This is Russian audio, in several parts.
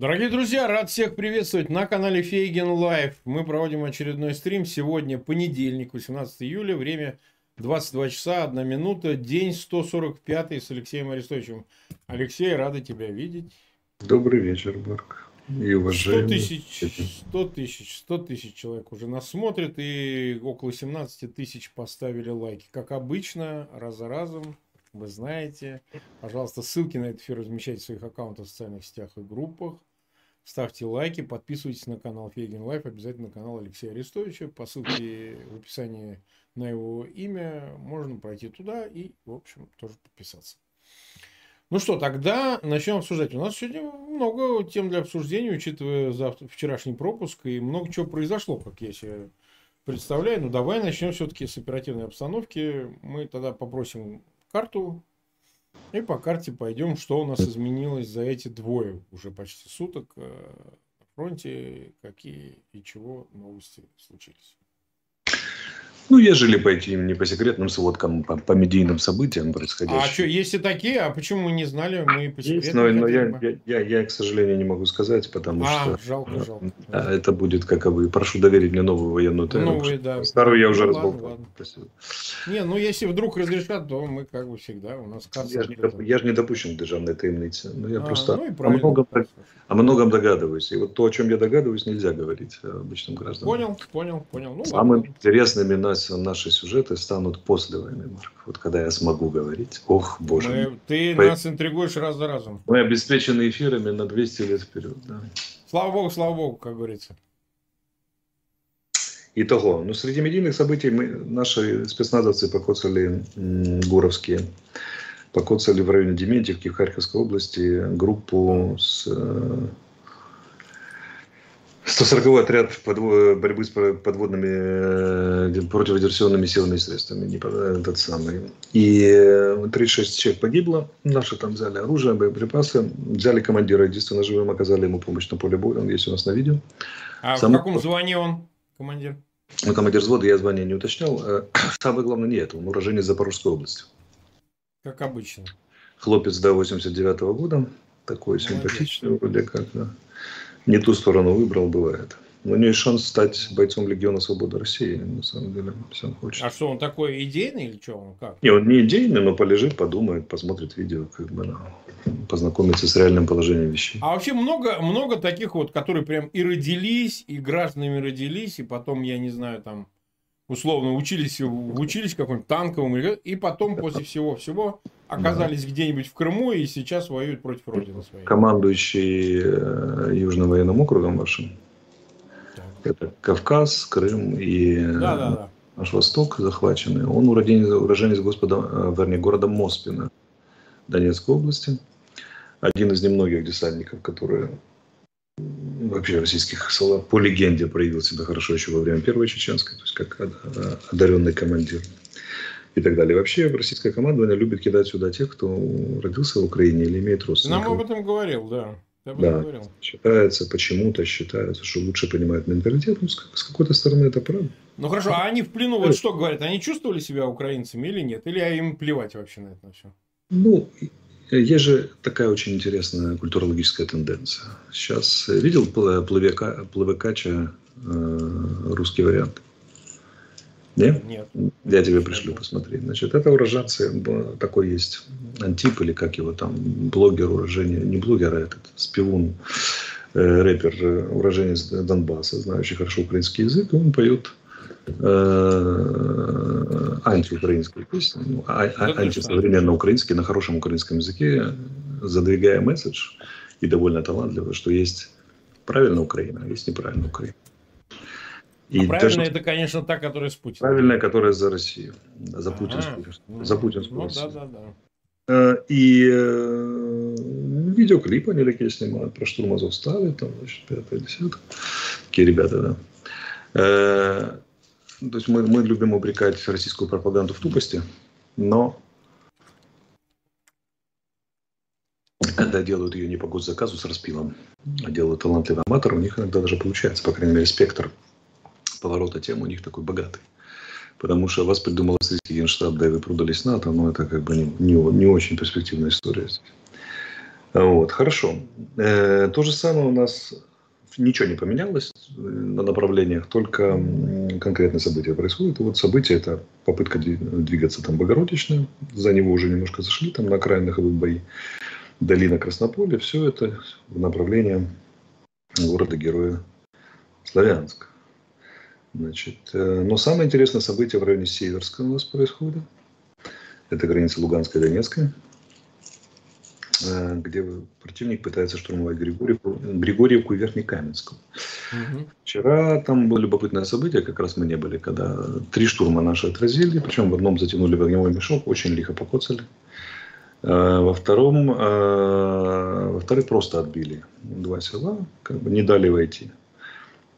Дорогие друзья, рад всех приветствовать на канале Фейгин Live. Мы проводим очередной стрим. Сегодня понедельник, 18 июля, время 22 часа, 1 минута, день 145 с Алексеем Арестовичем. Алексей, рады тебя видеть. Добрый вечер, Марк. И уважаемый. 100 тысяч, 100 тысяч, 100 тысяч человек уже нас смотрит, и около 17 тысяч поставили лайки. Как обычно, раз за разом, вы знаете. Пожалуйста, ссылки на этот эфир размещайте в своих аккаунтах в социальных сетях и группах. Ставьте лайки, подписывайтесь на канал Фейгин Live, обязательно на канал Алексея Арестовича. По ссылке в описании на его имя можно пройти туда и, в общем, тоже подписаться. Ну что, тогда начнем обсуждать. У нас сегодня много тем для обсуждения, учитывая завтра, вчерашний пропуск, и много чего произошло, как я себе представляю. Ну, давай начнем все-таки с оперативной обстановки. Мы тогда попросим карту и по карте пойдем, что у нас изменилось за эти двое уже почти суток э, на фронте, какие и чего новости случились. Ну, ежели пойти не по секретным сводкам, по, по медийным событиям происходящим. А что, есть и такие? А почему мы не знали? Мы по есть, но, но я, я, я, я, к сожалению, не могу сказать, потому а, что... жалко, жалко. Да, это будет, как бы, прошу доверить мне новую военную тайну. Новые, да. Старую я уже ну, разболтал. Не, ну, если вдруг разрешат, то мы, как бы, всегда, у нас карта... Я же не, я не допущен к державной таемнице. Ну, я а, просто ну, о, многом, о многом догадываюсь. И вот то, о чем я догадываюсь, нельзя говорить обычным гражданам. Понял, понял, понял. Ну, Самыми ладно. интересными нас нас, наши сюжеты станут после войны, Марк. Вот когда я смогу говорить. Ох, боже. Мы, ты По... нас интригуешь раз за разом. Мы обеспечены эфирами на 200 лет вперед. Да. Слава богу, слава богу, как говорится. Итого, ну, среди медийных событий мы, наши спецназовцы покоцали Гуровские, покоцали в районе Дементьевки в Харьковской области группу с э, 140 отряд борьбы с подводными э, противодиверсионными силами и средствами. Не этот самый. И 36 э, человек погибло. Наши там взяли оружие, боеприпасы. Взяли командира, единственно живым, оказали ему помощь на поле боя. Он есть у нас на видео. А Сам... в каком звании он, командир? Ну, командир взвода, я звание не уточнял. Э, самое главное не это. Он уроженец Запорожской области. Как обычно. Хлопец до 89 -го года. Такой Молодец. симпатичный вроде как, да не ту сторону выбрал, бывает. Но у него есть шанс стать бойцом Легиона Свободы России, на самом деле, если он хочет. А что, он такой идейный или что? Он как? Не, он не идейный, но полежит, подумает, посмотрит видео, как бы, ну, познакомится с реальным положением вещей. А вообще много, много таких вот, которые прям и родились, и гражданами родились, и потом, я не знаю, там, условно, учились, учились каком-нибудь танковом, и потом после всего-всего оказались да. где-нибудь в Крыму и сейчас воюют против Родины своей. Командующий э, Южным военным округом вашим. Так. Это Кавказ, Крым и да, да, да. наш Восток захваченный. Он уроженец, уроженец господа, э, вернее, города Моспина Донецкой области. Один из немногих десантников, которые вообще российских солдат по легенде проявил себя хорошо еще во время Первой Чеченской, то есть как одаренный командир и так далее. Вообще российское командование любит кидать сюда тех, кто родился в Украине или имеет родственников. Нам об этом говорил, да. да, говорил. считается, почему-то считается, что лучше понимают менталитет. Ну, с, с какой-то стороны это правда. Ну хорошо, а они в плену, вот что говорят, они чувствовали себя украинцами или нет? Или им плевать вообще на это все? Ну, есть же такая очень интересная культурологическая тенденция. Сейчас видел плавяка, плавякача э, русский вариант? Нет? Нет. Я тебе пришлю посмотреть. Значит, это уроженцы, такой есть антип, или как его там, блогер урожение, не блогер, а этот спевун, э, рэпер, э, уроженец Донбасса, знающий хорошо украинский язык, он поет э, антиукраинскую песню, ну, а, а, антисовременно украинский, на хорошем украинском языке, задвигая месседж, и довольно талантливо, что есть правильная Украина, а есть неправильная Украина. И а правильная это, конечно, та, которая с Путиным. Правильная, которая за Россию. За Путинскую. Ну, за Путинскую ну, Россию. Да, да, да. Э, и э, видеоклипы они такие снимают про штурм Азовстали, там, значит, 5 10 Такие ребята, да. Э, то есть мы, мы любим упрекать российскую пропаганду в тупости, но когда делают ее не по госзаказу с распилом, а делают талантливый аматор, у них иногда даже получается, по крайней мере, спектр поворота тем у них такой богатый. Потому что вас придумал австрийский генштаб, да и вы продались НАТО, но это как бы не, не, не очень перспективная история. Вот, хорошо. Э, то же самое у нас ничего не поменялось на направлениях, только конкретные события происходят. И вот события – это попытка двигаться там Богородичная, за него уже немножко зашли, там на окраинах идут бои, долина Краснополя, все это в направлении города-героя Славянск. Значит, э, но самое интересное событие в районе Северска у нас происходит. Это граница Луганской и Донецкой. Э, где противник пытается штурмовать Григорьевку, Григорьевку и Верхнекаменскую. Угу. Вчера там было любопытное событие, как раз мы не были, когда три штурма наши отразили, причем в одном затянули в огневой мешок, очень лихо покоцали. Э, во втором, э, во вторых просто отбили два села, как бы не дали войти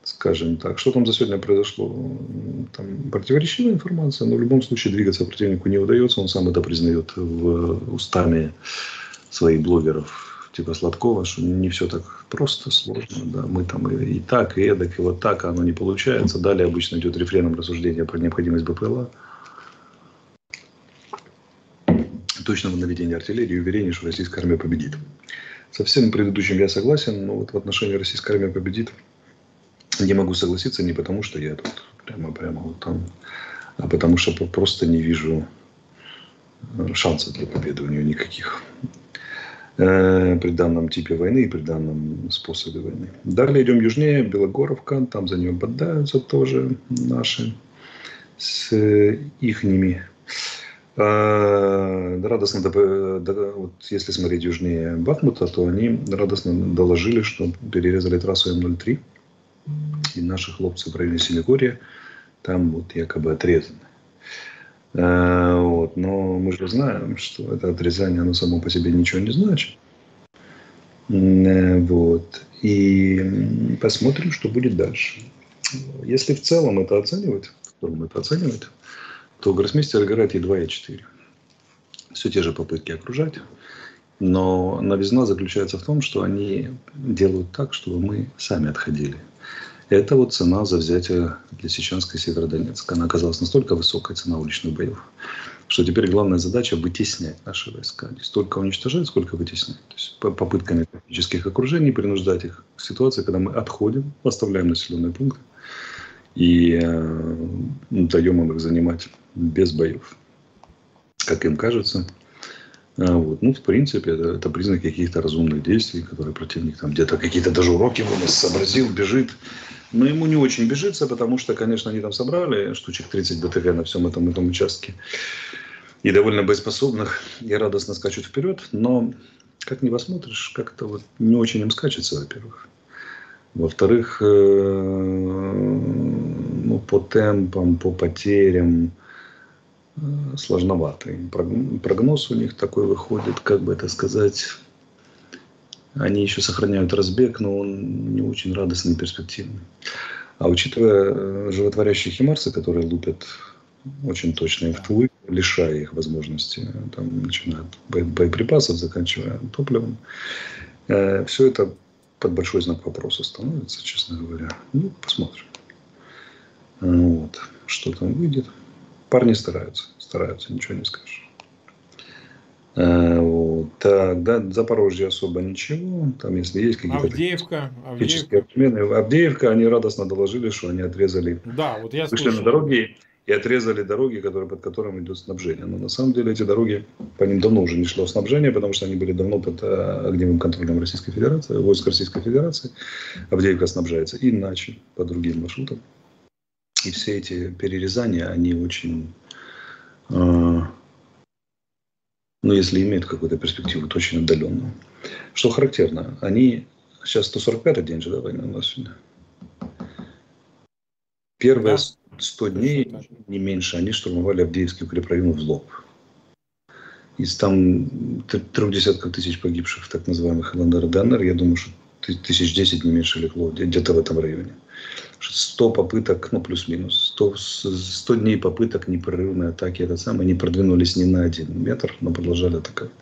скажем так. Что там за сегодня произошло? Там противоречивая информация, но в любом случае двигаться противнику не удается, он сам это признает в устами своих блогеров типа Сладкова, что не все так просто, сложно. Да. Мы там и, и так, и эдак, и вот так, а оно не получается. Далее обычно идет рефреном рассуждение про необходимость БПЛА. Точного наведения артиллерии и уверение, что российская армия победит. Со всем предыдущим я согласен, но вот в отношении российской армии победит не могу согласиться не потому, что я тут прямо-прямо вот там, а потому что просто не вижу э, шансов для победы у нее никаких. Э, при данном типе войны и при данном способе войны. Далее идем южнее, Белогоровка, там за нее бодаются тоже наши с ихними. А, радостно, вот если смотреть южнее Бахмута, то они радостно доложили, что перерезали трассу М03, и наши хлопцы в районе Селигория там вот якобы отрезаны. Э, вот. Но мы же знаем, что это отрезание, оно само по себе ничего не значит. Э, вот. И посмотрим, что будет дальше. Если в целом это оценивать, в целом это оценивать, то гроссмейстер играет и 2, и 4. Все те же попытки окружать. Но новизна заключается в том, что они делают так, чтобы мы сами отходили. Это вот цена за взятие Лисичанска и Северодонецка. Она оказалась настолько высокой, цена уличных боев, что теперь главная задача – вытеснять наши войска. Не столько уничтожать, сколько вытеснять. То есть попытками тактических окружений принуждать их к ситуации, когда мы отходим, оставляем населенные пункты и э, даем им их занимать без боев, как им кажется. А вот. Ну, в принципе, это, это признак каких-то разумных действий, которые противник там где-то какие-то даже уроки вынес, сообразил, бежит, но ему не очень бежится, потому что, конечно, они там собрали штучек 30 БТГ на всем этом, этом участке. И довольно боеспособных, и радостно скачут вперед. Но, как не посмотришь, как-то вот не очень им скачется, во-первых. Во-вторых, э, ну, по темпам, по потерям э, сложноватый. Прогноз у них такой выходит, как бы это сказать, они еще сохраняют разбег, но он не очень радостный и перспективный. А учитывая э, животворящие химарсы, которые лупят очень точные втлы, лишая их возможности, там, начиная от боеприпасов, заканчивая топливом, э, все это под большой знак вопроса становится, честно говоря. Ну, посмотрим. Вот. Что там выйдет. Парни стараются, стараются, ничего не скажешь. Э, вот. Так, да, Запорожье особо ничего. Там, если есть какие-то... Авдеевка. Авдеевка. Отмены. Авдеевка, они радостно доложили, что они отрезали... Да, вот я Вышли на дороги и отрезали дороги, которые, под которыми идет снабжение. Но на самом деле эти дороги, по ним давно уже не шло снабжение, потому что они были давно под э, огневым контролем Российской Федерации, войск Российской Федерации. Авдеевка снабжается иначе, по другим маршрутам. И все эти перерезания, они очень э, но если имеют какую-то перспективу, то очень отдаленную. Что характерно, они сейчас 145-й день же да, войны у нас сегодня. Первые 100 дней, не меньше, они штурмовали Авдеевский укрепрайон в лоб. Из там трех десятков тысяч погибших в так называемых ЛНР и ДНР, я думаю, что тысяч десять не меньше легло где-то в этом районе. 100 попыток, ну плюс-минус, 100, 100 дней попыток непрерывной атаки, это самое, не продвинулись ни на один метр, но продолжали атаковать.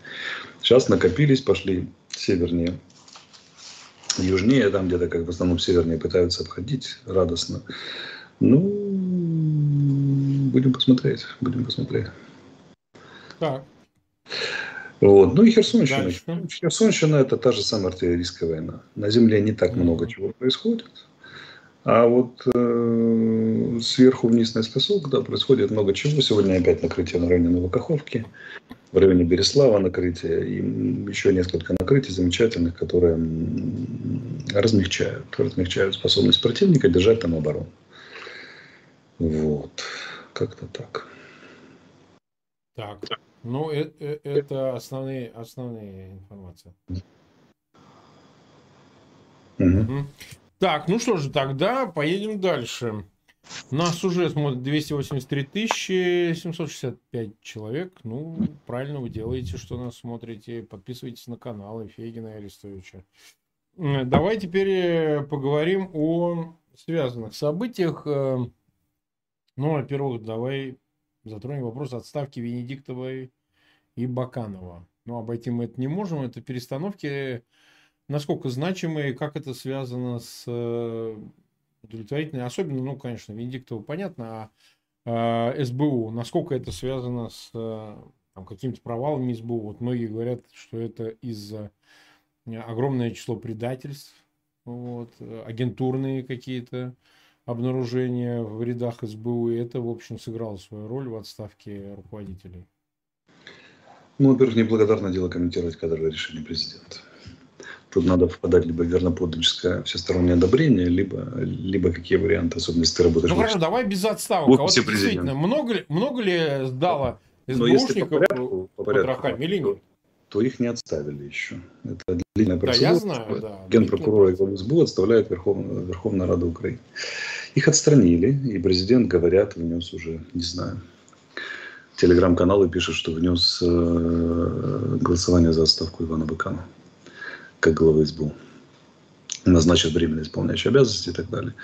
Сейчас накопились, пошли севернее, южнее, там где-то как в основном севернее пытаются обходить радостно. Ну, будем посмотреть, будем посмотреть. Так. Вот. Ну и Херсонщина. Дальше. Херсонщина это та же самая артиллерийская война. На земле не так много чего происходит. А вот э, сверху вниз на песок, да, происходит много чего. Сегодня опять накрытие на районе Новокаховки, в районе Береслава накрытие и еще несколько накрытий замечательных, которые размягчают, размягчают способность противника держать там оборону. Вот, как-то так. Так, ну это, э, это основные, основные информации. Угу. Так, ну что же, тогда поедем дальше. Нас уже смотрит 283 тысячи 765 человек. Ну, правильно вы делаете, что нас смотрите. Подписывайтесь на канал Фегина и Арестовича. Давай теперь э, поговорим о связанных событиях. Э, ну, во-первых, давай затронем вопрос отставки Венедиктовой и Баканова. Ну, обойти мы это не можем. Это перестановки насколько значимые, как это связано с э, удовлетворительной, особенно, ну, конечно, Венедиктову понятно, а э, СБУ, насколько это связано с э, там, какими-то провалами СБУ. Вот многие говорят, что это из-за огромное число предательств, вот, агентурные какие-то обнаружения в рядах СБУ, и это, в общем, сыграло свою роль в отставке руководителей. Ну, во-первых, неблагодарное дело комментировать кадровое решение президента. Тут надо впадать либо в верноподданническое всестороннее одобрение, либо, либо какие варианты, особенно если ты работаешь... Ну хорошо, давай без отставок. Вот, а вот действительно, много ли, много ли сдало СБУшников по порядку, по порядку, то, то их не отставили еще. Это длинная процедура. Да, я знаю, да. Генпрокурор и СБУ отставляет Верховная, Верховная Рада Украины. Их отстранили, и президент, говорят, внес уже, не знаю, телеграм-каналы пишут, что внес э, голосование за отставку Ивана Быкана как главы СБУ назначит временно исполняющий обязанности и так далее.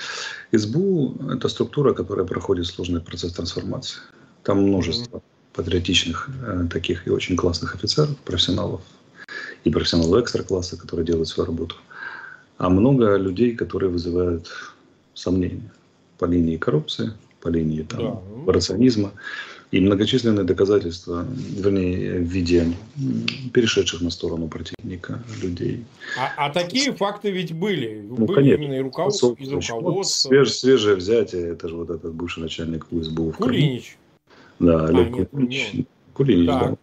СБУ – это структура, которая проходит сложный процесс трансформации. Там множество патриотичных э, таких и очень классных офицеров, профессионалов и профессионалов экстра-класса, которые делают свою работу. А много людей, которые вызывают сомнения по линии коррупции, по линии там, да. рационизма и многочисленные доказательства, вернее, в виде перешедших на сторону противника людей. А, а такие факты ведь были. Ну, были конечно. именно и руководство, из руководства. Вот свеж, свежее взятие, это же вот этот бывший начальник УСБУ. Кулинич. Да, Олег а, Кулинич. Нет. Кулинич, да. да.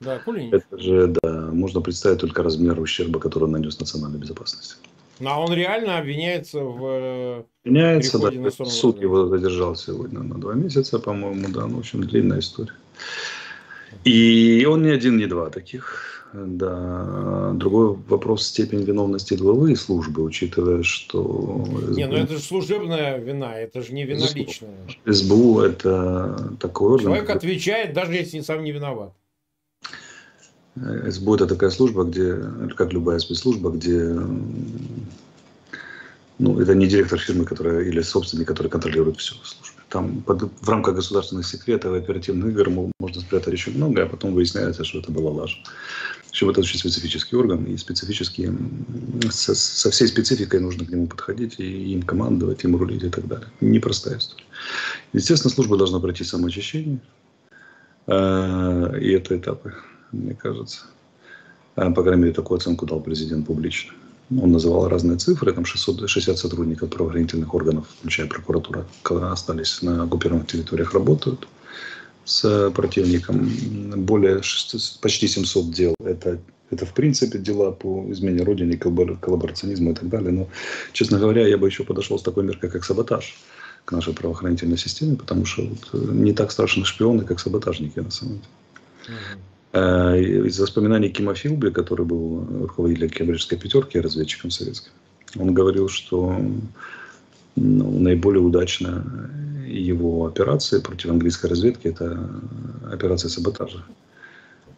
Да, Кулинич. Это же, да, можно представить только размер ущерба, который нанес национальной безопасности. Но ну, а он реально обвиняется в э, Обвиняется, да. На суд его задержал сегодня на два месяца, по-моему, да. Ну, в общем, длинная история. И он не один, не два таких. Да. Другой вопрос степень виновности главы службы, учитывая, что... Не, ну это же служебная вина, это же не вина личная. СБУ это такой орган... Человек отвечает, даже если сам не виноват. СБУ это такая служба, где, как любая спецслужба, где ну, это не директор фирмы, которая, или собственник, который контролирует всю службу. Там под, в рамках государственных секретов и оперативных игр можно спрятать очень много, а потом выясняется, что это была ложь. Еще это очень специфический орган, и специфически со, со всей спецификой нужно к нему подходить, и им командовать, им рулить и так далее. Непростая история. Естественно, служба должна пройти самоочищение, э, и это этапы мне кажется. А, по крайней мере, такую оценку дал президент публично. Он называл разные цифры, там 660 сотрудников правоохранительных органов, включая прокуратура, остались на оккупированных территориях, работают с противником. Более 6, почти 700 дел. Это, это, в принципе, дела по измене Родине, коллаборационизму и так далее. Но, честно говоря, я бы еще подошел с такой меркой, как саботаж к нашей правоохранительной системе, потому что вот э, не так страшны шпионы, как саботажники на самом деле. Э, из воспоминаний Кима Филби, который был руководителем Кембриджской пятерки, разведчиком советским, он говорил, что ну, наиболее удачная его операция против английской разведки – это операция саботажа.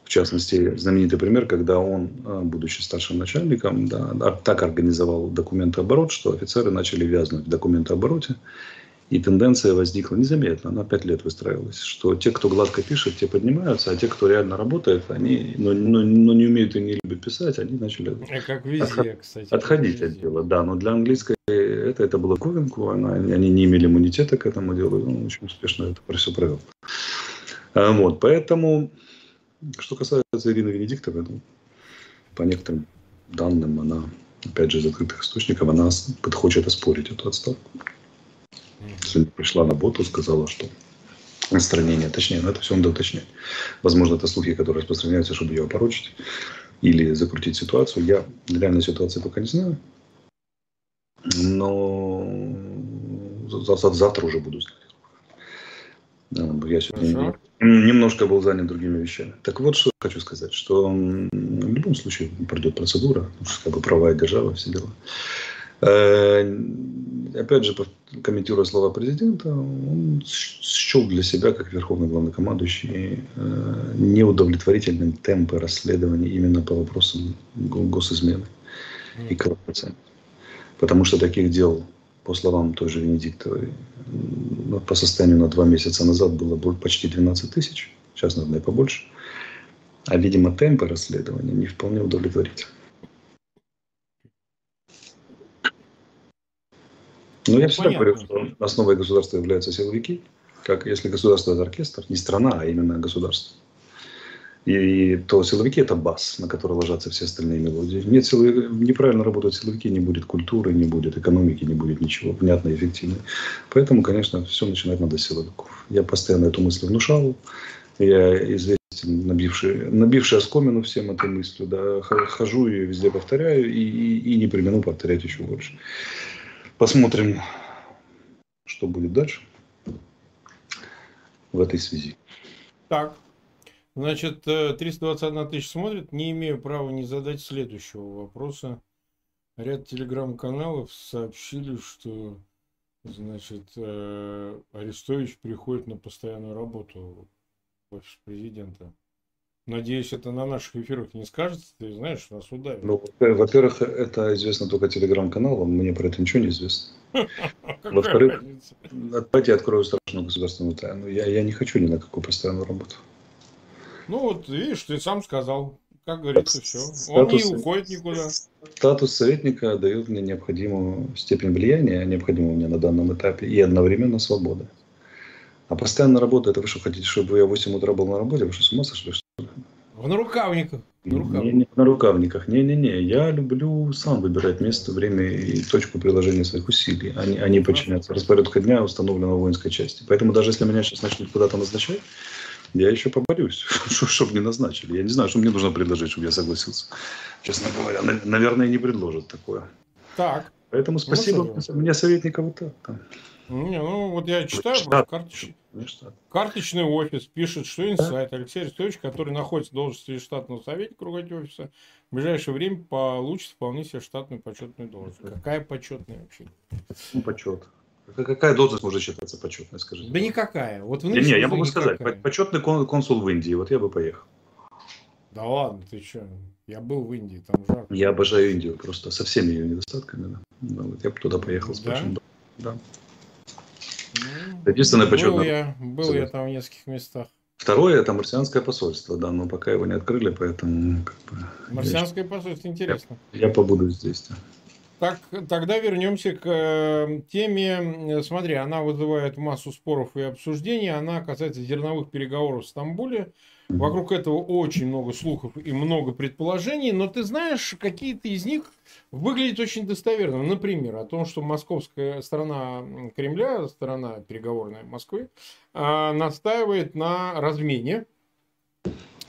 В частности, знаменитый пример, когда он, э, будучи старшим начальником, да, так организовал документооборот, что офицеры начали вязнуть в документообороте, и тенденция возникла незаметно, она пять лет выстраивалась, что те, кто гладко пишет, те поднимаются, а те, кто реально работает, они, но, но, но не умеют и не любят писать, они начали как везде, отход, кстати, отходить везде. от дела. Да, но для английской это, это было ковинку, она, они не имели иммунитета к этому делу, и он очень успешно это все провел. А, вот, поэтому Что касается Ирины Венедиктовой, ну, по некоторым данным, она, опять же, из открытых источников, она хочет оспорить эту отставку. Сегодня пришла на боту, сказала, что отстранение, точнее, но это все надо уточнять. Возможно, это слухи, которые распространяются, чтобы ее опорочить или закрутить ситуацию. Я реальной ситуации пока не знаю. Но завтра уже буду знать. Я сегодня немножко был занят другими вещами. Так вот, что хочу сказать, что в любом случае пройдет процедура, как бы правая держава, все дела. Э, опять же, комментируя слова президента, он счел для себя, как верховный главнокомандующий, э, неудовлетворительным темпы расследования именно по вопросам госизмены и коррупции. Потому что таких дел, по словам той же Венедиктовой, по состоянию на два месяца назад было почти 12 тысяч, сейчас, наверное, побольше. А, видимо, темпы расследования не вполне удовлетворительны. Ну, я всегда говорю, что основой государства являются силовики. Как если государство это оркестр, не страна, а именно государство. И то силовики это бас, на который ложатся все остальные мелодии. Нет силы, неправильно работают силовики, не будет культуры, не будет экономики, не будет ничего внятно и эффективно. Поэтому, конечно, все начинать надо с силовиков. Я постоянно эту мысль внушал. Я известен, набивший, набивший оскомину всем этой мыслью. Да, хожу и везде повторяю, и, и, и не примену повторять еще больше. Посмотрим, что будет дальше в этой связи. Так, значит, 321 э, тысяч смотрит. Не имею права не задать следующего вопроса. Ряд телеграм-каналов сообщили, что значит, э, Арестович приходит на постоянную работу в офис президента. Надеюсь, это на наших эфирах не скажется, ты знаешь, нас удавят. Ну, во-первых, это известно только телеграм-каналам, мне про это ничего не известно. Во-вторых, давайте я открою страшную государственную тайну. Я, я не хочу ни на какую постоянную работу. Ну вот, видишь, ты сам сказал. Как говорится, все. Он не уходит никуда. Статус советника дает мне необходимую степень влияния, необходимую мне на данном этапе, и одновременно свобода. А постоянно работа, это вы что, хотите, чтобы я в 8 утра был на работе? Вы что, с ума сошли? В нарукавниках. На рукавниках. Не, не, на рукавниках. Не-не-не. Я люблю сам выбирать место, время и точку приложения своих усилий, а не, а не подчиняться распорядку дня, установленного воинской части. Поэтому даже если меня сейчас начнут куда-то назначать, я еще поборюсь, чтобы не назначили. Я не знаю, что мне нужно предложить, чтобы я согласился. Честно говоря, наверное, не предложат такое. Так. Поэтому спасибо. Ну, мне советника вот так. Не, ну вот я читаю, штат, карточ... карточный офис пишет, что инсайт Алексей Арестович, который находится в должности штатного советника руководителя офиса, в ближайшее время получит вполне себе штатную почетную должность. Какая почетная вообще? Ну, почет. Какая должность может считаться почетной, скажите? Да никакая. Вот в не, не, я могу никакая. сказать, почетный консул в Индии, вот я бы поехал. Да ладно, ты что? Я был в Индии, там жарко. Я обожаю Индию просто со всеми ее недостатками. Да. Ну, вот я бы туда поехал с да? большим. Да. Ну, Единственное, почетное. Был, я, был я там в нескольких местах. Второе это марсианское посольство, да, но пока его не открыли, поэтому как бы, Марсианское я, посольство интересно. Я, я побуду здесь. Да. Так, тогда вернемся к э, теме. Смотри, она вызывает массу споров и обсуждений. Она касается зерновых переговоров в Стамбуле. Вокруг этого очень много слухов и много предположений, но ты знаешь, какие-то из них выглядят очень достоверно. Например, о том, что московская сторона Кремля, сторона переговорная Москвы, а, настаивает на размене,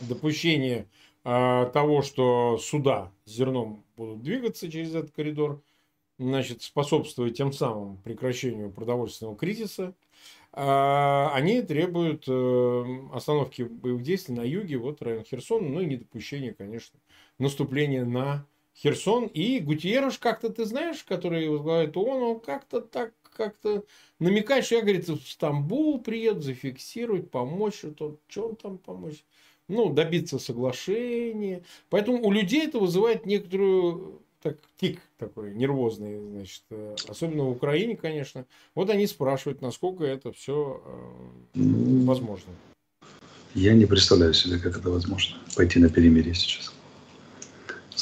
допущение а, того, что суда с зерном будут двигаться через этот коридор, значит, способствуя тем самым прекращению продовольственного кризиса – а, они требуют э, остановки боевых действий на юге, вот район Херсона, ну и недопущения, конечно, наступления на Херсон. И Гутьерыш как-то, ты знаешь, который возглавляет ООН, он как-то так, как-то намекает, что я, говорит, в Стамбул приеду зафиксировать, помочь, что, что он там помочь? Ну, добиться соглашения. Поэтому у людей это вызывает некоторую так, тик такой нервозный, значит, э, особенно в Украине, конечно. Вот они спрашивают, насколько это все э, возможно. Я не представляю себе, как это возможно. Пойти на перемирие сейчас.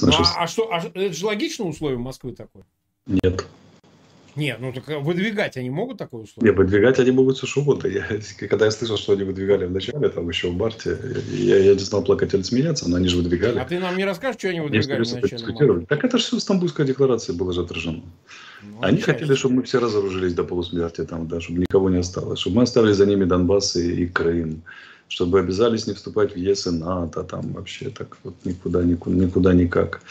Ну, а, а что, а, это же логичное условие Москвы такое? Нет. Не, ну так выдвигать они могут такое условие? Не, выдвигать они могут все что угодно. Я, когда я слышал, что они выдвигали в начале, там еще в марте, я, я не знал, плакать или смеяться, но они же выдвигали. А ты нам не расскажешь, что они выдвигали в начале? Так это же все в Стамбульской декларации было же отражено. Ну, они хотели, чтобы мы все разоружились до полусмерти, там, да, чтобы никого не осталось, чтобы мы оставили за ними Донбасс и, и Крым чтобы обязались не вступать в ЕС и НАТО, там вообще так вот никуда, никуда, никуда никак.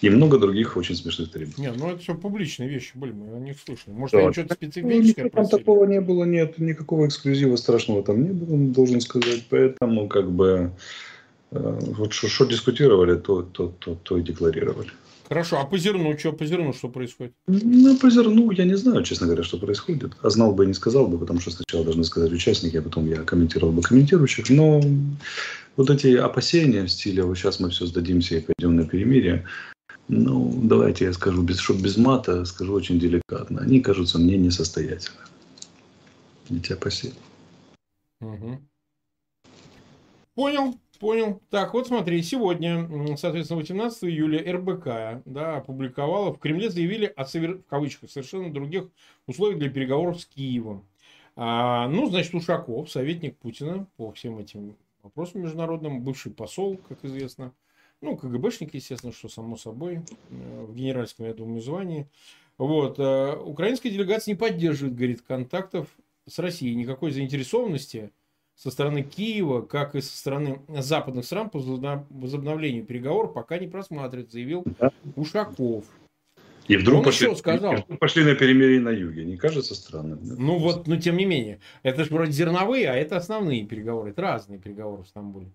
И много других очень смешных требований. Нет, ну это все публичные вещи были, мы о них слышали. Может, да. они что-то специфическое ну, Там такого не было, нет, никакого эксклюзива страшного там не было, должен сказать. Поэтому как бы э, вот что дискутировали, то, то, то, то и декларировали. Хорошо, а по зерну, что по зерну, что происходит? Ну, по зерну я не знаю, честно говоря, что происходит. А знал бы и не сказал бы, потому что сначала должны сказать участники, а потом я комментировал бы комментирующих. Но вот эти опасения в стиле «вот сейчас мы все сдадимся и пойдем на перемирие», ну, давайте я скажу, без, чтобы без мата, скажу очень деликатно. Они кажутся мне несостоятельными. Эти опасения. Угу. Понял. Понял. Так, вот смотри, сегодня, соответственно, 18 июля РБК да, опубликовала, в Кремле заявили о, в кавычках, совершенно других условиях для переговоров с Киевом. А, ну, значит, Ушаков, советник Путина по всем этим вопросам международным, бывший посол, как известно, ну, КГБшник, естественно, что само собой, э, в генеральском, я думаю, звании. Вот. Э, украинская делегация не поддерживает, говорит, контактов с Россией, никакой заинтересованности со стороны Киева, как и со стороны западных стран по возобновлению переговоров пока не просматривает, заявил. Ушаков. И вдруг, Он пошли, сказал, и вдруг пошли на перемирие на юге. Не кажется странным? Да? Ну вот, но тем не менее. Это же вроде зерновые, а это основные переговоры. Это разные переговоры в Стамбуле.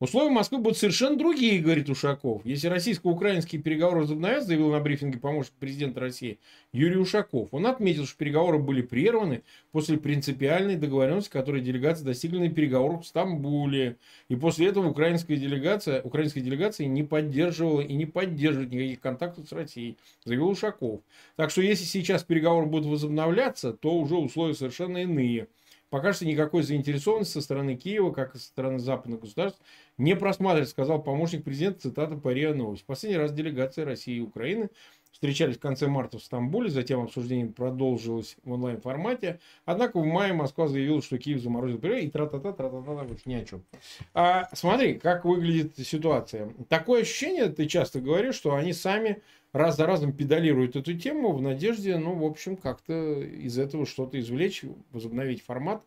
Условия Москвы будут совершенно другие, говорит Ушаков. Если российско-украинские переговоры возобновятся, заявил на брифинге помощник президента России Юрий Ушаков. Он отметил, что переговоры были прерваны после принципиальной договоренности, которую делегация достигли на переговорах в Стамбуле. И после этого украинская делегация, украинская делегация не поддерживала и не поддерживает никаких контактов с Россией, заявил Ушаков. Так что если сейчас переговоры будут возобновляться, то уже условия совершенно иные. Пока что никакой заинтересованности со стороны Киева, как и со стороны западных государств, не просматривается, сказал помощник президента, цитата по РИА Новость. Последний раз делегации России и Украины встречались в конце марта в Стамбуле, затем обсуждение продолжилось в онлайн-формате. Однако в мае Москва заявила, что Киев заморозил период, и тра-та-та, тра-та-та, больше ни о чем. А, смотри, как выглядит ситуация. Такое ощущение, ты часто говоришь, что они сами раз за разом педалируют эту тему в надежде, ну, в общем, как-то из этого что-то извлечь, возобновить формат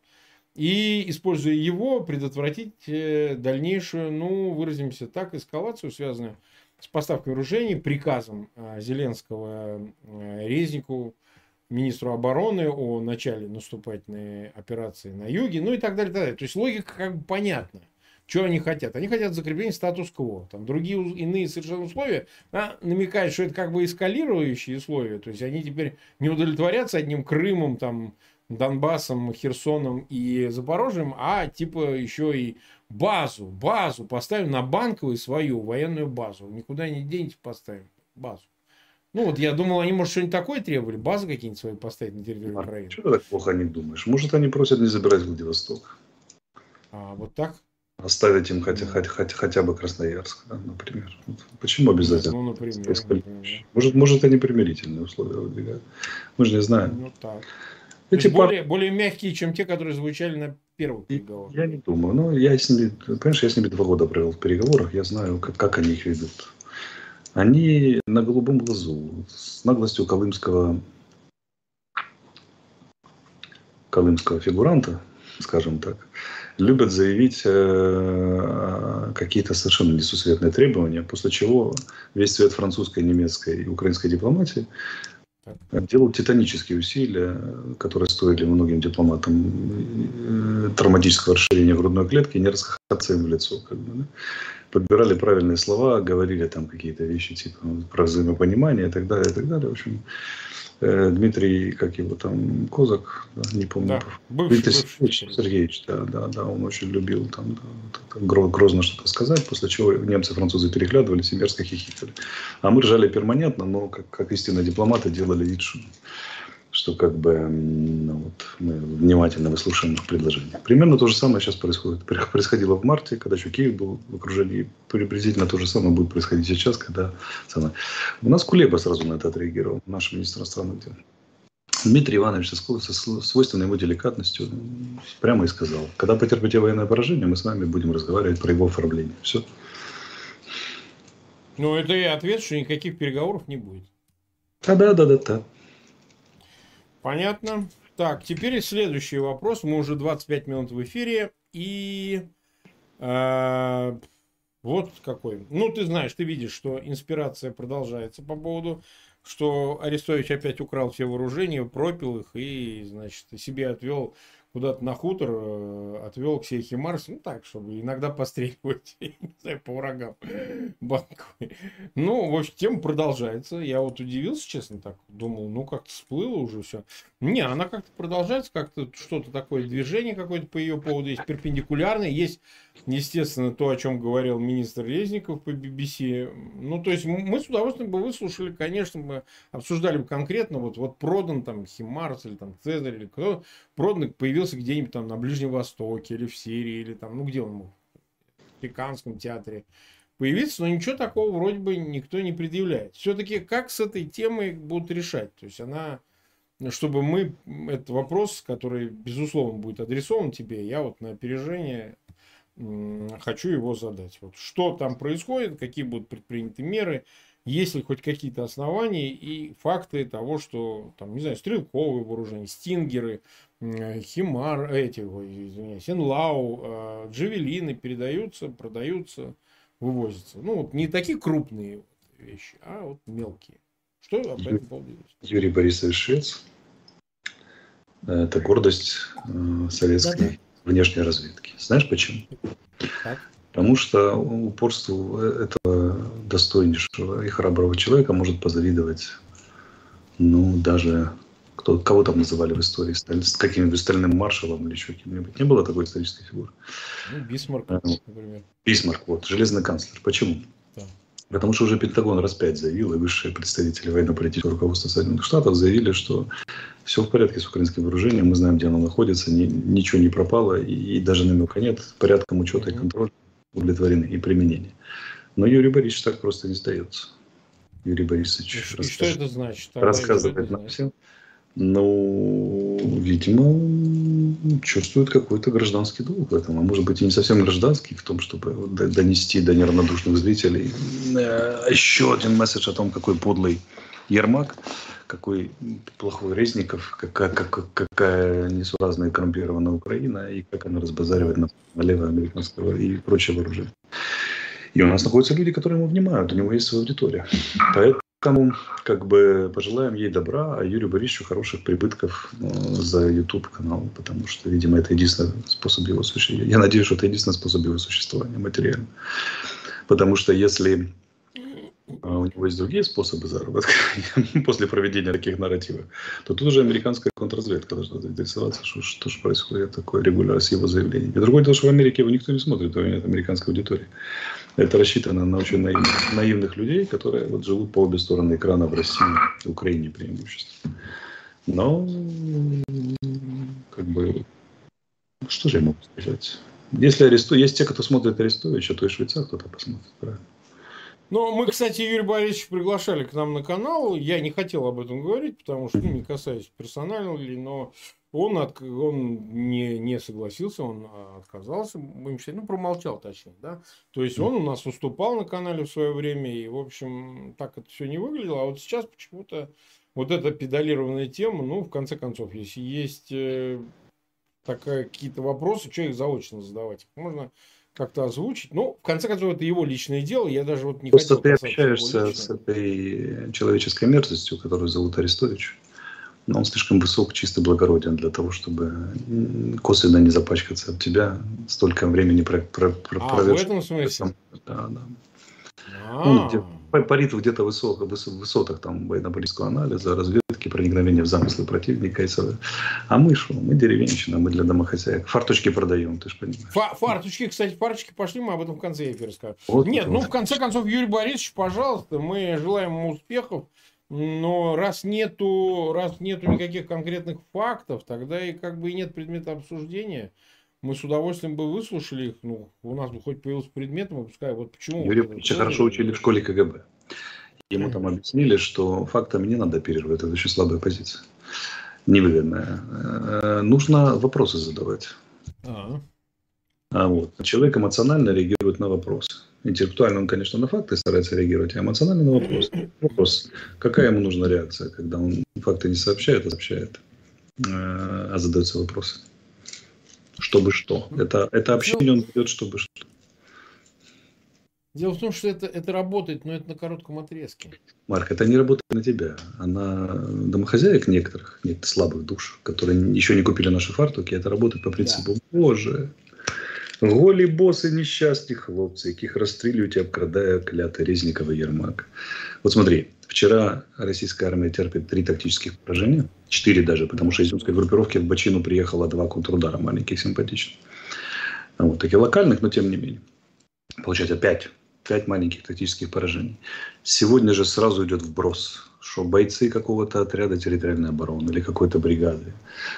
и, используя его, предотвратить э, дальнейшую, ну, выразимся так, эскалацию, связанную с поставкой вооружений, приказом э, Зеленского э, Резнику, министру обороны о начале наступательной операции на юге, ну и так далее, так далее. То есть логика как бы понятна. Что они хотят? Они хотят закрепления статус-кво. Там другие иные совершенно условия а, намекают, что это как бы эскалирующие условия. То есть они теперь не удовлетворятся одним Крымом, там, Донбассом, Херсоном и Запорожьем, а типа еще и базу, базу поставим на банковую свою военную базу. Никуда не денете, поставим базу. Ну вот я думал, они, может, что-нибудь такое требовали, базы какие-нибудь свои поставить на территории а, Украины. Чего так плохо не думаешь? Может, они просят не забирать Владивосток? А, вот так? Оставить им хотя, хотя, хотя, хотя бы Красноярск, да, например. Вот почему обязательно? Ну, например, например. Может, может, они примирительные условия выдвигают. Мы же не знаем. Ну, так. Эти более, пар... более мягкие, чем те, которые звучали на первых переговорах. Я не думаю. Ну, я с ними, понимаешь, я с ними два года провел в переговорах, я знаю, как, как они их ведут. Они на голубом глазу, с наглостью колымского, колымского фигуранта, скажем так, любят заявить э, какие-то совершенно несусветные требования, после чего весь цвет французской, немецкой и украинской дипломатии делал титанические усилия, которые стоили многим дипломатам э, травматического расширения грудной клетки, не расхохотаться им в лицо. Как бы, да? Подбирали правильные слова, говорили там какие-то вещи типа про взаимопонимание и так далее, и так далее. В общем, Дмитрий, как его там, Козак, да, не помню. Да, бывший, Дмитрий бывший, Сергеевич, Сергеевич, да, да, да, он очень любил там, да, грозно что-то сказать, после чего немцы, французы переглядывались и мерзко хихикали. А мы ржали перманентно, но как, как истинные дипломаты делали вид, что что как бы ну, вот, мы внимательно выслушаем их предложения. Примерно то же самое сейчас происходит. Происходило в марте, когда еще Киев был в окружении. Приблизительно то же самое будет происходить сейчас, когда... У нас Кулеба сразу на это отреагировал, наш министр иностранных дел. Дмитрий Иванович со свойственной ему деликатностью прямо и сказал, когда потерпите военное поражение, мы с вами будем разговаривать про его оформление. Все. Ну, это и ответ, что никаких переговоров не будет. Да, да, да, да, да. Понятно. Так, теперь следующий вопрос. Мы уже 25 минут в эфире. И э, вот какой. Ну, ты знаешь, ты видишь, что инспирация продолжается по поводу что Арестович опять украл все вооружения, пропил их и, значит, себе отвел куда-то на хутор, э, отвел к себе Химарс, ну так, чтобы иногда постреливать, не знаю, по врагам банковой. Ну, в общем, тема продолжается. Я вот удивился, честно, так думал, ну как-то всплыло уже все. Не, она как-то продолжается, как-то что-то такое, движение какое-то по ее поводу есть перпендикулярное, есть, естественно, то, о чем говорил министр Резников по BBC. Ну, то есть мы с удовольствием бы выслушали, конечно, мы обсуждали бы конкретно, вот, вот продан там Химарс или там Цезарь или кто, продан появился появился где-нибудь там на Ближнем Востоке или в Сирии, или там, ну где он мог, в Пеканском театре появиться, но ничего такого вроде бы никто не предъявляет. Все-таки как с этой темой будут решать? То есть она, чтобы мы, этот вопрос, который, безусловно, будет адресован тебе, я вот на опережение хочу его задать. Вот что там происходит, какие будут предприняты меры, есть ли хоть какие-то основания и факты того, что, там, не знаю, стрелковые вооружения, стингеры, химар, эти, извиняюсь, инлау, э, джавелины передаются, продаются, вывозятся. Ну, вот не такие крупные вещи, а вот мелкие. Что об этом поводу Юрий Борисович Швец. Это гордость э, советской Да-да. внешней разведки. Знаешь почему? Так. Потому что упорству этого достойнейшего и храброго человека может позавидовать ну, даже кто, кого там называли в истории, с каким-нибудь стальным маршалом или еще кем-нибудь. Не было такой исторической фигуры. Ну, Бисмарк, а, например. Бисмарк, вот, железный канцлер. Почему? Да. Потому что уже Пентагон раз пять заявил, и высшие представители военно-политического руководства Соединенных Штатов заявили, что все в порядке с украинским вооружением, мы знаем, где оно находится, ни, ничего не пропало, и, и даже намека нет, порядком учета и контроля удовлетворены и применения. Но Юрий Борисович так просто не сдается. Юрий Борисович и, расскажет, что это значит? рассказывает нам всем. Ну, видимо, чувствует какой-то гражданский долг в этом. А может быть, и не совсем гражданский в том, чтобы донести до неравнодушных зрителей э, еще один месседж о том, какой подлый Ермак, какой плохой Резников, какая, как, какая несуразная коррумпированная Украина, и как она разбазаривает на налево американского и прочее вооружение. И у нас находятся люди, которые ему внимают, у него есть своя аудитория. Поэтому Кому как бы пожелаем ей добра, а Юрию Борисовичу хороших прибытков ну, за YouTube канал, потому что, видимо, это единственный способ его существования. Я надеюсь, что это единственный способ его существования материально. Потому что если у него есть другие способы заработка после проведения таких нарративов, то тут уже американская контрразведка должна заинтересоваться, что, что же происходит такое регулярно с его заявлениями. И другое дело, что в Америке его никто не смотрит, у него нет американской аудитории. Это рассчитано на очень наивных, наивных людей, которые вот живут по обе стороны экрана в России, в Украине преимущественно. Но, как бы, что же я могу сказать? Если арестуют, есть те, кто смотрит Арестовича, то и Швейцар кто-то посмотрит, правильно? Ну, мы, кстати, Юрий Борисович приглашали к нам на канал. Я не хотел об этом говорить, потому что, ну, не касаясь персонально ли, но он, от, он не, не согласился, он а, отказался, будем считать, ну, промолчал точнее, да. То есть он у нас уступал на канале в свое время, и, в общем, так это все не выглядело. А вот сейчас почему-то вот эта педалированная тема, ну, в конце концов, если есть э, такая, какие-то вопросы, что их заочно задавать? Можно как-то озвучить. Ну, в конце концов, это его личное дело. Я даже вот не Просто хотел ты общаешься с этой человеческой мерзостью, которую зовут Арестович но он слишком высок, чисто благороден для того, чтобы косвенно не запачкаться об тебя, столько времени про, про, про, а, в этом смысле? Да, да. А. Он где, парит где-то высоко, в высотах там военно-политического анализа, разведки, проникновения в замыслы противника. И а мы что? Мы деревенщина, мы для домохозяек. Фарточки продаем, ты же понимаешь. Фа фарточки, кстати, фарточки пошли, мы об этом в конце эфира скажем. Вот, Нет, вот. ну в конце концов, Юрий Борисович, пожалуйста, мы желаем ему успехов. Но раз нету, раз нету никаких конкретных фактов, тогда и как бы и нет предмета обсуждения. Мы с удовольствием бы выслушали их. Ну, у нас бы хоть появился предмет, мы пускай. Вот почему. Юрий вот хорошо учили в школе КГБ. Ему там объяснили, что фактами не надо оперировать, это очень слабая позиция. невыгодная. Э, нужно вопросы задавать. А, а вот. Человек эмоционально реагирует на вопросы. Интеллектуально он, конечно, на факты старается реагировать, а эмоционально на вопрос. Вопрос, какая ему нужна реакция, когда он факты не сообщает, а сообщает, э, а задаются вопросы Чтобы что? Это, это общение он ведет, чтобы что. Дело в том, что это, это работает, но это на коротком отрезке. Марк, это не работает на тебя, а на домохозяек некоторых, некоторых слабых душ, которые еще не купили наши фартуки. Это работает по принципу, да. боже, голі босы несчастні хлопцы, яких расстрілюють и обкрадая клятый Резникова Ермак. Вот смотри, вчера российская армия терпит три тактических поражения, четыре даже, потому что из изюмской группировки в Бачину приехало два контрудара маленьких, симпатичных. Вот, таких локальных, но тем не менее. Получается пять пять маленьких тактических поражений. Сегодня же сразу идет вброс, что бойцы какого-то отряда территориальной обороны или какой-то бригады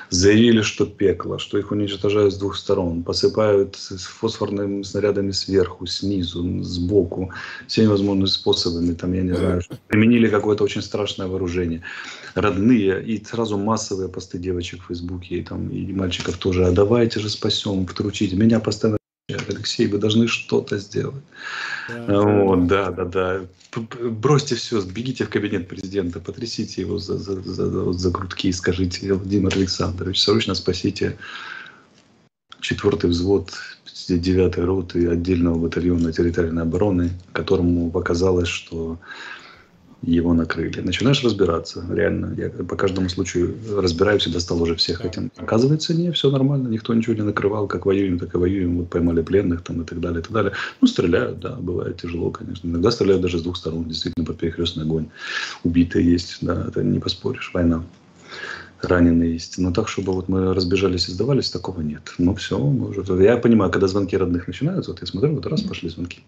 заявили, что пекло, что их уничтожают с двух сторон, посыпают фосфорными снарядами сверху, снизу, сбоку, всеми возможными способами, там, я не знаю, применили какое-то очень страшное вооружение. Родные и сразу массовые посты девочек в Фейсбуке и, там, и мальчиков тоже, а давайте же спасем, втручите. Меня постоянно Алексей, вы должны что-то сделать. Да, вот, да, да, да. Бросьте все, бегите в кабинет президента, потрясите его за, за, за, за грудки и скажите, Владимир Александрович, срочно спасите четвертый взвод 59-й роты отдельного батальона территориальной обороны, которому показалось, что его накрыли. Начинаешь разбираться, реально. Я по каждому случаю разбираюсь и достал уже всех этим. Оказывается, не, все нормально, никто ничего не накрывал, как воюем, так и воюем. Вот поймали пленных там и так далее, и так далее. Ну, стреляют, да, бывает тяжело, конечно. Иногда стреляют даже с двух сторон, действительно, под перехлестный огонь. Убитые есть, да, это не поспоришь, война раненые есть. Но так, чтобы вот мы разбежались и сдавались, такого нет. Ну, все, уже... Я понимаю, когда звонки родных начинаются, вот я смотрю, вот раз пошли звонки.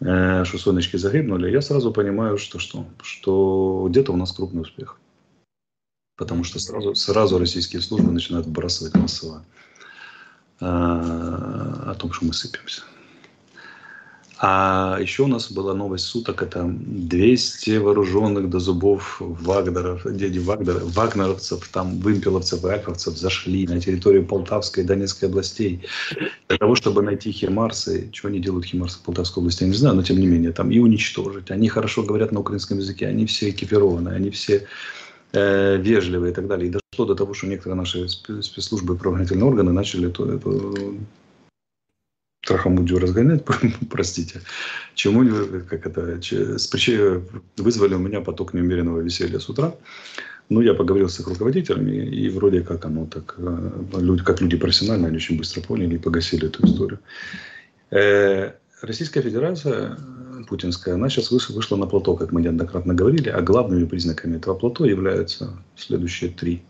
Э, что сонечки загибнули, я сразу понимаю, что что, что где-то у нас крупный успех. Потому что сразу, сразу российские службы начинают вбрасывать массово э, о том, что мы сыпемся. А еще у нас была новость суток, это 200 вооруженных до зубов Вагнеров, дяди Вагнера, вагнеровцев, там вымпеловцев и альфовцев зашли на территорию Полтавской и Донецкой областей для того, чтобы найти химарсы. Чего они делают химарсы в Полтавской области, я не знаю, но тем не менее, там и уничтожить. Они хорошо говорят на украинском языке, они все экипированы, они все э, вежливые и так далее. И дошло до того, что некоторые наши спецслужбы и правоохранительные органы начали то, это, трахомудию разгонять, простите, чему, как это, с причин вызвали у меня поток неумеренного веселья с утра. Ну, я поговорил с их руководителями, и вроде как оно так, э, люди, как люди профессиональные, они очень быстро поняли и погасили эту историю. Э, Российская Федерация путинская, она сейчас вышла на плато, как мы неоднократно говорили, а главными признаками этого плато являются следующие три.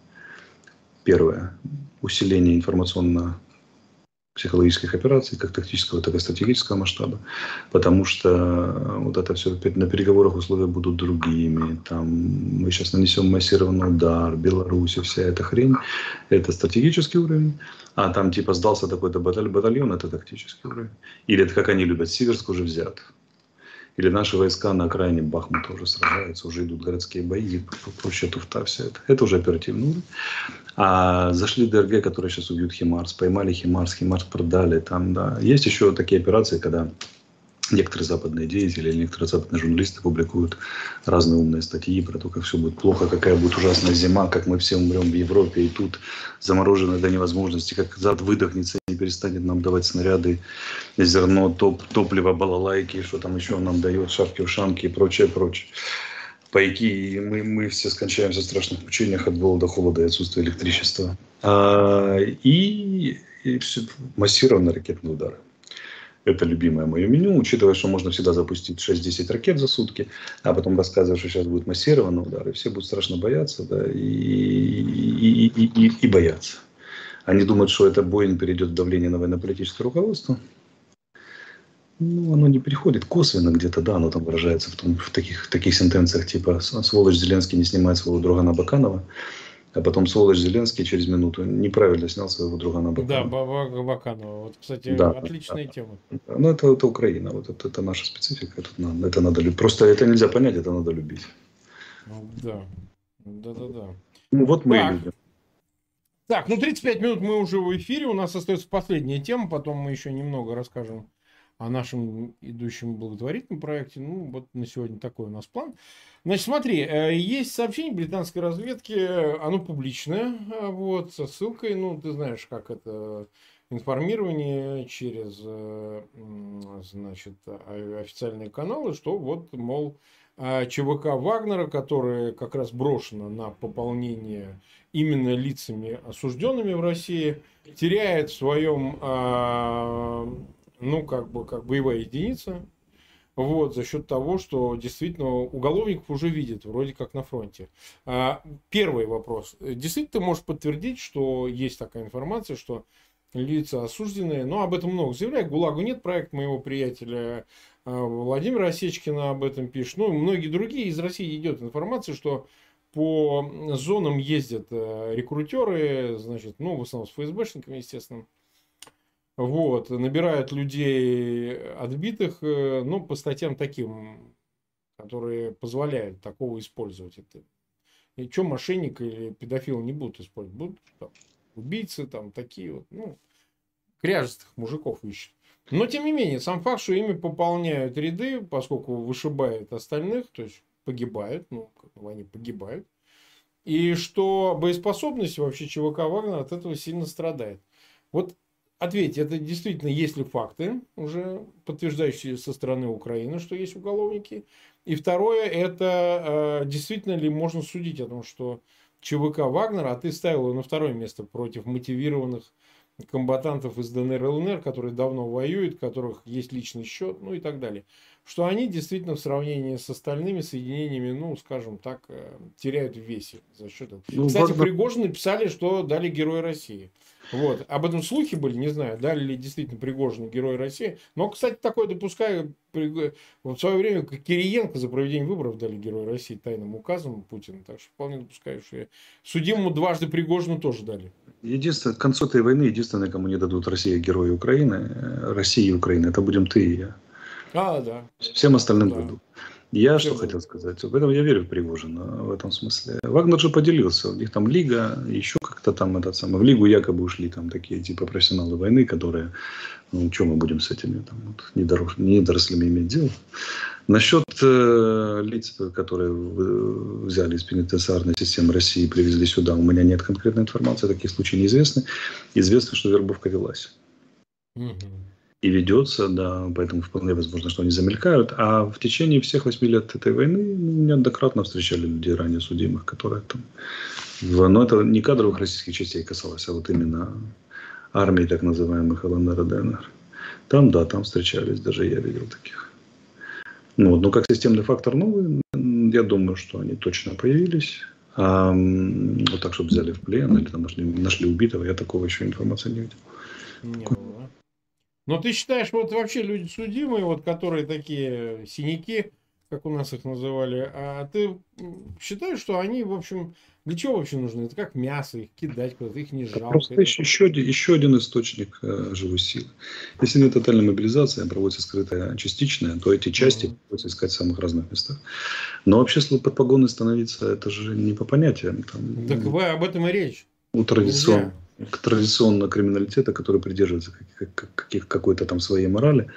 Первое – усиление информационно психологических операций, как тактического, так и стратегического масштаба, потому что э, вот это все на переговорах условия будут другими, там мы сейчас нанесем массированный удар, Беларусь, вся эта хрень, это стратегический уровень, а там типа сдался такой-то батальон, это тактический уровень. Или это как они любят, Сиверск уже взят. Или наши войска на окраине Бахмута уже сражаются, уже идут городские бои, прочая туфта, все это. Это уже оперативный. А зашли ДРГ, которые сейчас убьют Химарс, поймали Химарс, Химарс продали. Там, да. Есть еще такие операции, когда некоторые западные деятели или некоторые западные журналисты публикуют разные умные статьи про то, как все будет плохо, какая будет ужасная зима, как мы все умрем в Европе, и тут заморожено до невозможности, как зад выдохнется и перестанет нам давать снаряды, зерно, топ, топливо, балалайки, что там еще нам дает, шапки-ушанки и прочее, прочее. Пайки, и мы, мы все скончаемся в страшных мучениях от голода, холода и отсутствия электричества. А, и, и все, массированные ракетные удары. Это любимое мое меню, учитывая, что можно всегда запустить 6-10 ракет за сутки, а потом рассказывать, что сейчас будет массированный удар, и все будут страшно бояться, да, и, и, и, и, и бояться. Они думают, что это Боинг перейдет в давление на военно-политическое руководство. Ну, оно не переходит косвенно где-то, да, оно там выражается в, том, в таких, таких сентенциях, типа «сволочь Зеленский не снимает своего друга на Баканова», а потом сволочь Зеленский через минуту неправильно снял своего друга на Баканова. Да, Баканова. Вот, кстати, да, отличная да, тема. Ну, это, это Украина, вот это, это наша специфика. Это надо, это надо любить. Просто это нельзя понять, это надо любить. Ну, да, да, да, да. Ну, вот мы так. любим. Так, ну 35 минут мы уже в эфире, у нас остается последняя тема, потом мы еще немного расскажем о нашем идущем благотворительном проекте. Ну, вот на сегодня такой у нас план. Значит, смотри, э, есть сообщение британской разведки, оно публичное, э, вот, со ссылкой, ну, ты знаешь, как это информирование через, э, значит, официальные каналы, что вот, мол, ЧВК Вагнера, которая как раз брошена на пополнение именно лицами осужденными в России, теряет в своем, а, ну, как бы, как боевая единица, вот, за счет того, что действительно уголовников уже видят, вроде как на фронте. А, первый вопрос. Действительно, ты можешь подтвердить, что есть такая информация, что лица осужденные, но об этом много заявляют. ГУЛАГу нет, проект моего приятеля а, Владимира Осечкина об этом пишет. Ну, многие другие из России идет информация, что по зонам ездят э, рекрутеры, значит, ну, в основном с ФСБшниками, естественно. Вот, набирают людей отбитых, э, ну, по статьям таким, которые позволяют такого использовать. Это. И что мошенник или педофил не будут использовать? Будут там, убийцы, там, такие вот, ну, кряжестых мужиков ищут. Но, тем не менее, сам факт, что ими пополняют ряды, поскольку вышибают остальных, то есть погибают, ну, они погибают. И что боеспособность вообще ЧВК Вагнера от этого сильно страдает. Вот ответьте, это действительно есть ли факты, уже подтверждающие со стороны Украины, что есть уголовники? И второе, это э, действительно ли можно судить о том, что ЧВК Вагнера, а ты ставил его на второе место против мотивированных комбатантов из ДНР и ЛНР, которые давно воюют, у которых есть личный счет, ну и так далее что они действительно в сравнении с остальными соединениями, ну, скажем так, э, теряют в весе за счет этого. Ну, Кстати, Вагнер... Пригожин написали, что дали Герой России. Вот. Об этом слухи были, не знаю, дали ли действительно Пригожин Герой России. Но, кстати, такое допускаю. В свое время Кириенко за проведение выборов дали Герой России тайным указом Путина. Так что вполне допускаю, что судимому дважды Пригожину тоже дали. Единственное, к концу этой войны единственное, кому не дадут Россия Герои Украины, э, России и Украины, это будем ты и я. А, да. Всем остальным да. дадут. Я Все что хотел сказать? Поэтому я верю в Пригожина в этом смысле. Вагнер же поделился. У них там лига, еще как-то там этот самый. В лигу якобы ушли там такие типа профессионалы войны, которые, ну, что мы будем с этими там, вот, недорос, недорослями иметь дело. Насчет э, лиц, которые взяли из пенитенциарной системы России и привезли сюда, у меня нет конкретной информации, таких случаев неизвестны. Известно, что вербовка велась. Угу и ведется, да, поэтому вполне возможно, что они замелькают. А в течение всех восьми лет этой войны неоднократно встречали людей ранее судимых, которые там... Но это не кадровых российских частей касалось, а вот именно армии так называемых ЛНР и ДНР. Там, да, там встречались, даже я видел таких. Ну, вот, но как системный фактор новый, я думаю, что они точно появились. А, вот так, чтобы взяли в плен или там нашли, нашли убитого, я такого еще информации не видел. Не. Но ты считаешь, вот вообще люди судимые, вот которые такие синяки, как у нас их называли, а ты считаешь, что они, в общем, для чего вообще нужны? Это как мясо, их кидать куда-то, их не жалко. Просто еще, еще, один, еще один источник э, живой силы. Если нет тотальной мобилизации, проводится скрытая частичная, то эти части mm-hmm. приходится искать в самых разных местах. Но вообще под погоны становиться, это же не по понятиям. Там, так вы, об этом и речь. У традиционных традиционного криминалитета, который придерживается каких, какой-то там своей морали.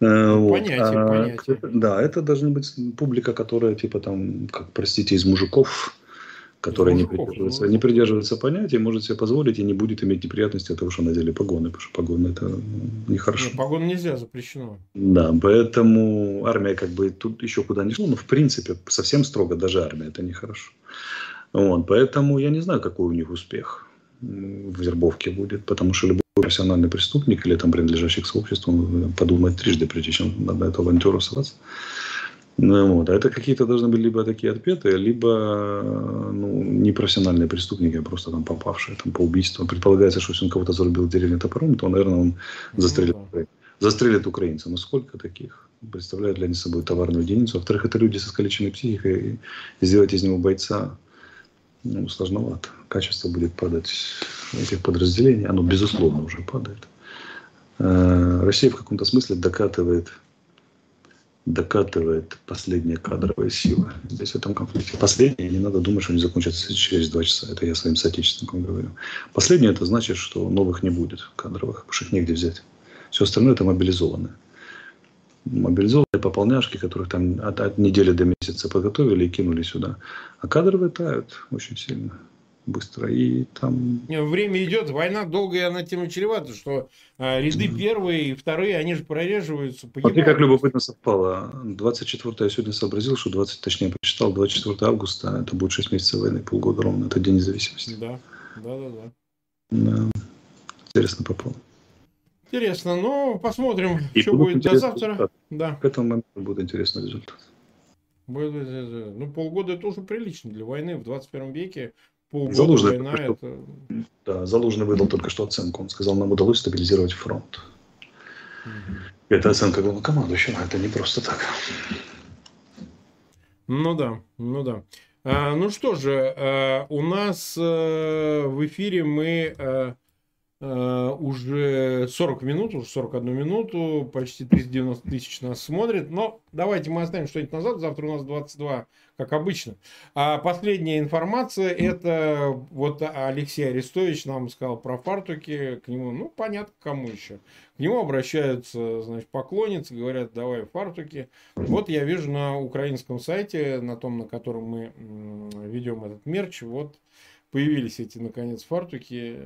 Э, вот. Понятие, а, понятие. Да, это должна быть публика, которая типа там, как простите, из мужиков, которые не придерживаются, ну. не придерживаются понятия, может себе позволить и не будет иметь неприятности от того, что надели погоны, потому что погоны это ну, нехорошо. Нет, погон нельзя, запрещено. Да, поэтому армия как бы тут еще куда не шло, но в принципе совсем строго даже армия это нехорошо. Вот, поэтому я не знаю, какой у них успех в вербовке будет, потому что любой профессиональный преступник или там принадлежащий к сообществу подумает трижды, прежде чем на эту авантюру сраться. Ну, вот. А это какие-то должны быть либо такие отпетые, либо ну, не профессиональные преступники, а просто там попавшие там, по убийству. Предполагается, что если он кого-то зарубил деревню топором, то, наверное, он застрелит, mm-hmm. застрелит украинца. Но сколько таких? Представляют ли они собой товарную единицу? Во-вторых, это люди со искалеченной психикой. И сделать из него бойца ну, сложновато. Качество будет падать этих подразделений. Оно, безусловно, уже падает. Э, Россия в каком-то смысле докатывает докатывает последняя кадровая сила здесь в этом конфликте. Последняя, не надо думать, что они закончатся через два часа. Это я своим соотечественникам говорю. Последнее, это значит, что новых не будет кадровых, потому что их негде взять. Все остальное это мобилизованные. Мобилизованные пополняшки, которых там от, от недели до месяца подготовили и кинули сюда. А кадровые тают очень сильно быстро. И там... Время идет, война долгая, она тем и чревата, что а, ряды первые и вторые, они же прореживаются. Смотри, как любопытно совпало. 24 я сегодня сообразил, что 20, точнее, прочитал, 24 августа, это будет 6 месяцев войны, полгода ровно, это День независимости. Да, да, да, да. да. Интересно попало. Интересно, ну, посмотрим, и что будет до завтра. Результат. Да. К этому моменту будет интересный результат. Ну, полгода это уже прилично для войны в 21 веке полгода Залужный, война что, это... Да, Залужный выдал только что оценку. Он сказал, нам удалось стабилизировать фронт. Угу. Это оценка главнокомандующего, это не просто так. Ну да, ну да. А, ну что же, а, у нас а, в эфире мы а, уже 40 минут, уже 41 минуту, почти 390 тысяч нас смотрит. Но давайте мы оставим что-нибудь назад, завтра у нас 22 как обычно. А последняя информация, это вот Алексей Арестович нам сказал про фартуки, к нему, ну, понятно, кому еще. К нему обращаются, значит, поклонницы, говорят, давай фартуки. Вот я вижу на украинском сайте, на том, на котором мы ведем этот мерч, вот появились эти, наконец, фартуки.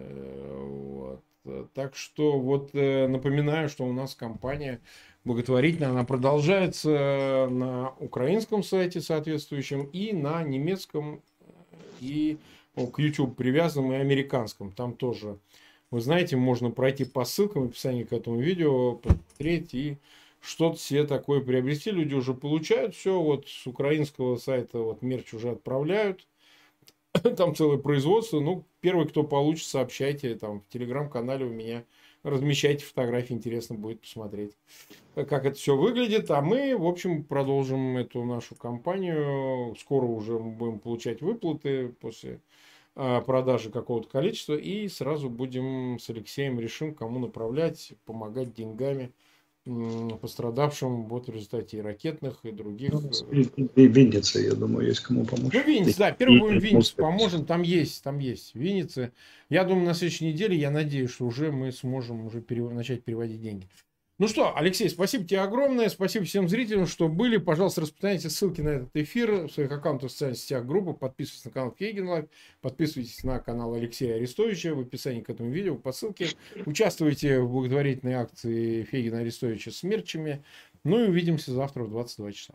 Вот. Так что вот э, напоминаю, что у нас компания благотворительная, она продолжается на украинском сайте соответствующем и на немецком и к YouTube привязанном и американском. Там тоже, вы знаете, можно пройти по ссылкам в описании к этому видео, посмотреть и что-то себе такое приобрести. Люди уже получают все, вот с украинского сайта вот мерч уже отправляют. Там целое производство. Ну, первый, кто получит, сообщайте там в телеграм-канале у меня размещайте фотографии, интересно будет посмотреть, как это все выглядит. А мы, в общем, продолжим эту нашу кампанию. Скоро уже будем получать выплаты после а, продажи какого-то количества. И сразу будем с Алексеем решим, кому направлять, помогать деньгами пострадавшим вот в результате и ракетных, и других. Ну, и, и Винница, я думаю, есть кому помочь. Ну, Винница, да, первый будем Винница поможем, там есть, там есть Винница. Я думаю, на следующей неделе, я надеюсь, что уже мы сможем уже перев... начать переводить деньги. Ну что, Алексей, спасибо тебе огромное. Спасибо всем зрителям, что были. Пожалуйста, распространяйте ссылки на этот эфир в своих аккаунтах в социальных сетях группы. Подписывайтесь на канал Фейгин Live. Подписывайтесь на канал Алексея Арестовича в описании к этому видео по ссылке. Участвуйте в благотворительной акции Фейгина Арестовича с мерчами. Ну и увидимся завтра в 22 часа.